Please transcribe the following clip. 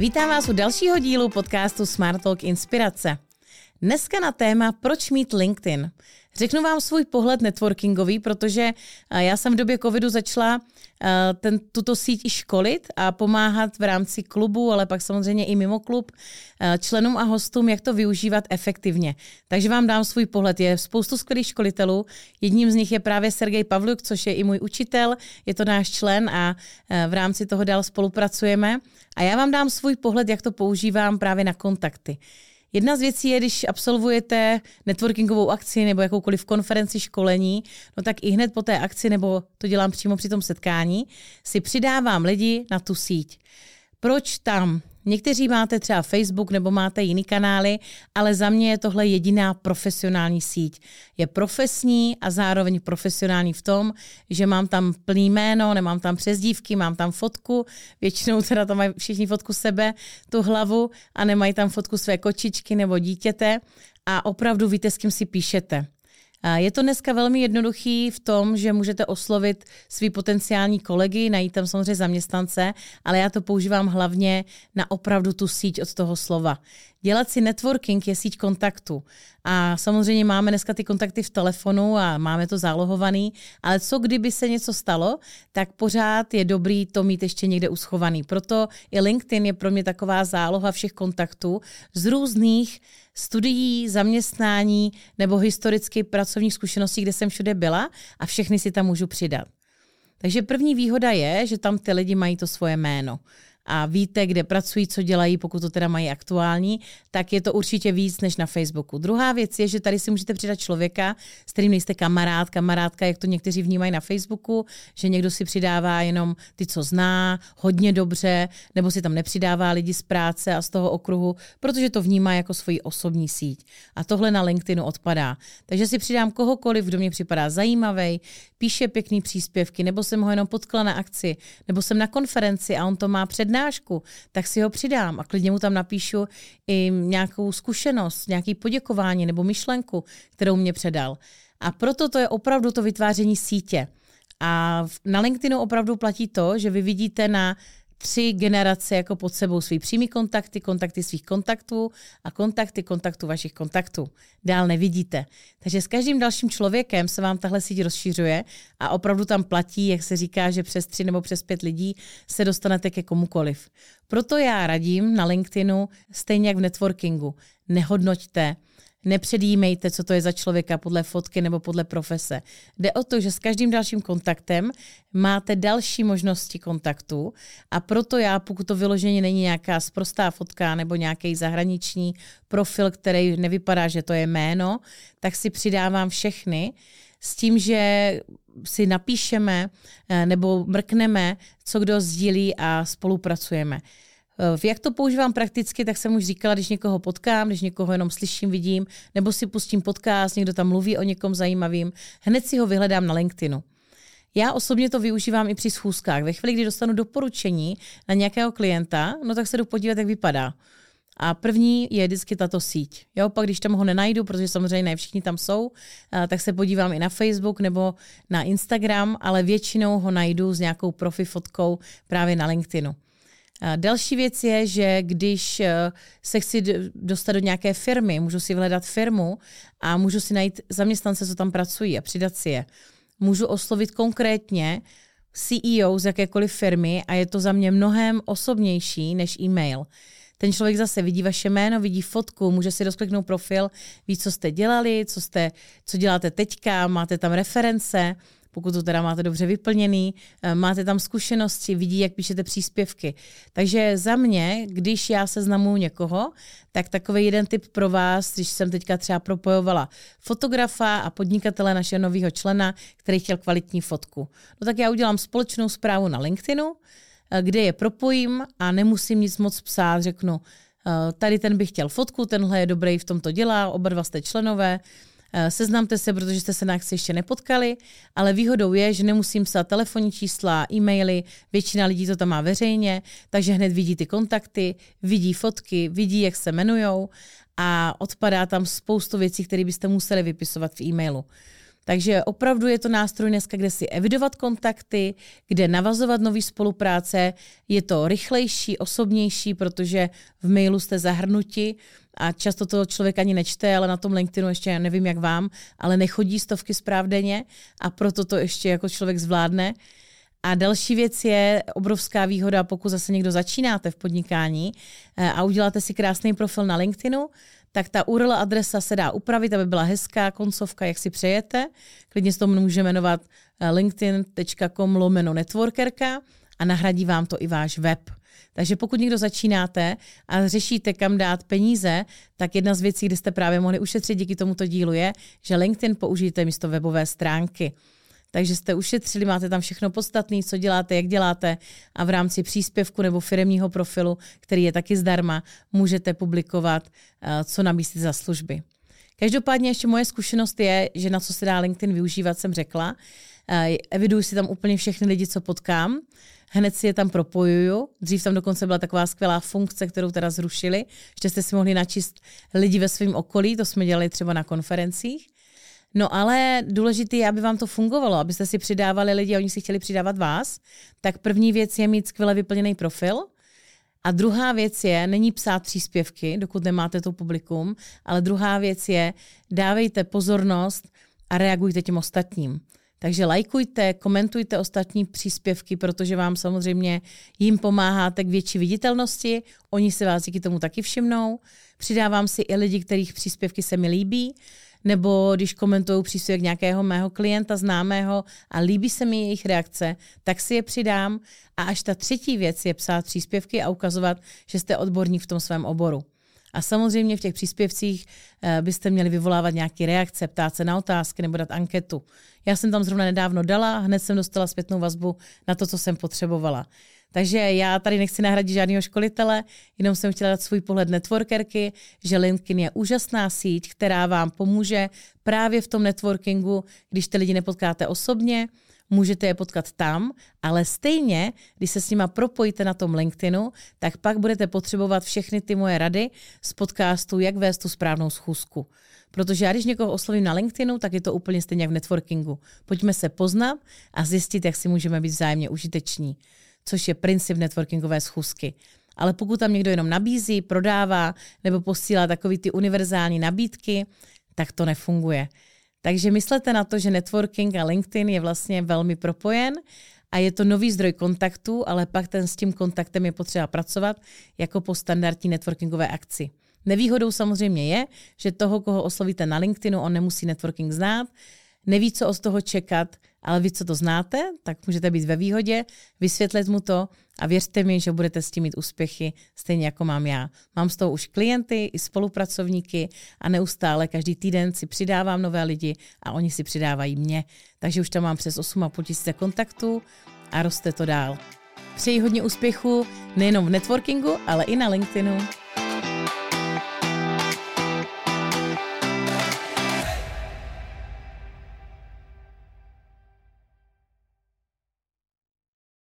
Vítám vás u dalšího dílu podcastu Smart Talk Inspirace. Dneska na téma Proč mít LinkedIn. Řeknu vám svůj pohled networkingový, protože eh, já jsem v době covidu začala eh, ten, tuto síť i školit a pomáhat v rámci klubu, ale pak samozřejmě i mimo klub eh, členům a hostům, jak to využívat efektivně. Takže vám dám svůj pohled. Je spoustu skvělých školitelů. Jedním z nich je právě Sergej Pavluk, což je i můj učitel. Je to náš člen a v rámci toho dál spolupracujeme. A já vám dám svůj pohled, jak to používám právě na kontakty. Jedna z věcí je, když absolvujete networkingovou akci nebo jakoukoliv konferenci školení, no tak i hned po té akci, nebo to dělám přímo při tom setkání, si přidávám lidi na tu síť. Proč tam? Někteří máte třeba Facebook nebo máte jiný kanály, ale za mě je tohle jediná profesionální síť. Je profesní a zároveň profesionální v tom, že mám tam plný jméno, nemám tam přezdívky, mám tam fotku, většinou teda tam mají všichni fotku sebe, tu hlavu a nemají tam fotku své kočičky nebo dítěte a opravdu víte, s kým si píšete. Je to dneska velmi jednoduchý v tom, že můžete oslovit svý potenciální kolegy, najít tam samozřejmě zaměstnance, ale já to používám hlavně na opravdu tu síť od toho slova. Dělat si networking je síť kontaktů. A samozřejmě máme dneska ty kontakty v telefonu a máme to zálohovaný, ale co kdyby se něco stalo, tak pořád je dobrý to mít ještě někde uschovaný. Proto i LinkedIn je pro mě taková záloha všech kontaktů z různých studií, zaměstnání nebo historicky pracovních zkušeností, kde jsem všude byla a všechny si tam můžu přidat. Takže první výhoda je, že tam ty lidi mají to svoje jméno a víte, kde pracují, co dělají, pokud to teda mají aktuální, tak je to určitě víc než na Facebooku. Druhá věc je, že tady si můžete přidat člověka, s kterým nejste kamarád, kamarádka, jak to někteří vnímají na Facebooku, že někdo si přidává jenom ty, co zná, hodně dobře, nebo si tam nepřidává lidi z práce a z toho okruhu, protože to vnímá jako svoji osobní síť. A tohle na LinkedInu odpadá. Takže si přidám kohokoliv, kdo mě připadá zajímavý, píše pěkný příspěvky, nebo jsem ho jenom potkla na akci, nebo jsem na konferenci a on to má přednášku, tak si ho přidám a klidně mu tam napíšu i nějakou zkušenost, nějaký poděkování nebo myšlenku, kterou mě předal. A proto to je opravdu to vytváření sítě. A na LinkedInu opravdu platí to, že vy vidíte na tři generace jako pod sebou svý přímý kontakty, kontakty svých kontaktů a kontakty kontaktů vašich kontaktů. Dál nevidíte. Takže s každým dalším člověkem se vám tahle síť rozšiřuje a opravdu tam platí, jak se říká, že přes tři nebo přes pět lidí se dostanete ke komukoliv. Proto já radím na LinkedInu, stejně jak v networkingu, nehodnoťte, Nepředjímejte, co to je za člověka podle fotky nebo podle profese. Jde o to, že s každým dalším kontaktem máte další možnosti kontaktu a proto já, pokud to vyloženě není nějaká sprostá fotka nebo nějaký zahraniční profil, který nevypadá, že to je jméno, tak si přidávám všechny s tím, že si napíšeme eh, nebo mrkneme, co kdo sdílí a spolupracujeme. V jak to používám prakticky, tak jsem už říkala, když někoho potkám, když někoho jenom slyším, vidím, nebo si pustím podcast, někdo tam mluví o někom zajímavým, hned si ho vyhledám na LinkedInu. Já osobně to využívám i při schůzkách. Ve chvíli, kdy dostanu doporučení na nějakého klienta, no tak se jdu podívat, jak vypadá. A první je vždycky tato síť. Jo, pak když tam ho nenajdu, protože samozřejmě ne všichni tam jsou, tak se podívám i na Facebook nebo na Instagram, ale většinou ho najdu s nějakou profi fotkou právě na LinkedInu. Další věc je, že když eh, se chci dostat do nějaké firmy, můžu si vyhledat firmu a můžu si najít zaměstnance, co tam pracují a přidat si je. Můžu oslovit konkrétně CEO z jakékoliv firmy a je to za mě mnohem osobnější než e-mail. Ten člověk zase vidí vaše jméno, vidí fotku, může si rozkliknout profil, ví, co jste dělali, co, jste, co děláte teďka, máte tam reference pokud to teda máte dobře vyplněný, eh, máte tam zkušenosti, vidí, jak píšete příspěvky. Takže za mě, když já seznamuju někoho, tak takový jeden tip pro vás, když jsem teďka třeba propojovala fotografa a podnikatele našeho nového člena, který chtěl kvalitní fotku. No tak já udělám společnou zprávu na LinkedInu, eh, kde je propojím a nemusím nic moc psát, řeknu, eh, tady ten by chtěl fotku, tenhle je dobrý, v tomto dělá, oba dva jste členové, seznamte se, protože jste se na akci ještě nepotkali, ale výhodou je, že nemusím psát telefonní čísla, e-maily, většina lidí to tam má veřejně, takže hned vidí ty kontakty, vidí fotky, vidí, jak se jmenujou a odpadá tam spoustu věcí, které byste museli vypisovat v e-mailu. Takže opravdu je to nástroj dneska, kde si evidovat kontakty, kde navazovat nový spolupráce. Je to rychlejší, osobnější, protože v mailu jste zahrnuti a často to člověk ani nečte, ale na tom LinkedInu ještě nevím, jak vám, ale nechodí stovky zpráv denně a proto to ještě jako člověk zvládne. A další věc je obrovská výhoda, pokud zase někdo začínáte v podnikání eh, a uděláte si krásný profil na LinkedInu, tak ta URL adresa se dá upravit, aby byla hezká koncovka, jak si přejete. Klidně se to může jmenovat eh, linkedin.com lomeno networkerka a nahradí vám to i váš web. Takže pokud někdo začínáte a řešíte, kam dát peníze, tak jedna z věcí, kde jste právě mohli ušetřit díky tomuto dílu je, že LinkedIn použijete místo webové stránky. Takže jste ušetřili, máte tam všechno podstatné, co děláte, jak děláte a v rámci příspěvku nebo firmního profilu, který je taky zdarma, můžete publikovat, eh, co nabízíte za služby. Každopádně ještě moje zkušenost je, že na co se dá LinkedIn využívat, jsem řekla. Eh, eviduji si tam úplně všechny lidi, co potkám. Hned si je tam propojuju. Dřív tam dokonce byla taková skvělá funkce, kterou teda zrušili, že jste si mohli načíst lidi ve svém okolí, to jsme dělali třeba na konferencích. No ale důležité je, aby vám to fungovalo, abyste si přidávali lidi a oni si chtěli přidávat vás. Tak první věc je mít skvěle vyplněný profil. A druhá věc je, není psát příspěvky, dokud nemáte to publikum, ale druhá věc je, dávejte pozornost a reagujte těm ostatním. Takže lajkujte, komentujte ostatní příspěvky, protože vám samozřejmě jim pomáháte k větší viditelnosti, oni se vás díky tomu taky všimnou. Přidávám si i lidi, kterých příspěvky se mi líbí, nebo když komentují příspěvek nějakého mého klienta známého a líbí se mi jejich reakce, tak si je přidám. A až ta třetí věc je psát příspěvky a ukazovat, že jste odborník v tom svém oboru. A samozřejmě v těch příspěvcích eh, byste měli vyvolávat nějaké reakce, ptát se na otázky nebo dát anketu. Já jsem tam zrovna nedávno dala, hned jsem dostala zpětnou vazbu na to, co jsem potřebovala. Takže já tady nechci nahradit žádného školitele, jenom jsem chtěla dát svůj pohled networkerky, že LinkedIn je úžasná síť, která vám pomůže právě v tom networkingu, když ty lidi nepotkáte osobně, můžete je potkat tam, ale stejně, když se s nima propojíte na tom LinkedInu, tak pak budete potřebovat všechny ty moje rady z podcastu, jak vést tu správnou schůzku. Protože já, když někoho oslovím na LinkedInu, tak je to úplně stejně jak v networkingu. Pojďme se poznat a zjistit, jak si můžeme být vzájemně užiteční, což je princip networkingové schůzky. Ale pokud tam někdo jenom nabízí, prodává nebo posílá takové ty univerzální nabídky, tak to nefunguje. Takže myslete na to, že networking a LinkedIn je vlastně velmi propojen a je to nový zdroj kontaktu, ale pak ten s tím kontaktem je potřeba pracovat jako po standardní networkingové akci. Nevýhodou samozřejmě je, že toho, koho oslovíte na LinkedInu, on nemusí networking znát, neví, co od toho čekat, ale vy, co to znáte, tak můžete být ve výhodě, vysvětlit mu to a věřte mi, že budete s tím mít úspěchy, stejně jako mám já. Mám z toho už klienty i spolupracovníky a neustále každý týden si přidávám nové lidi a oni si přidávají mě. Takže už tam mám přes 8,5 tisíce kontaktů a roste to dál. Přeji hodně úspěchu nejenom v networkingu, ale i na LinkedInu.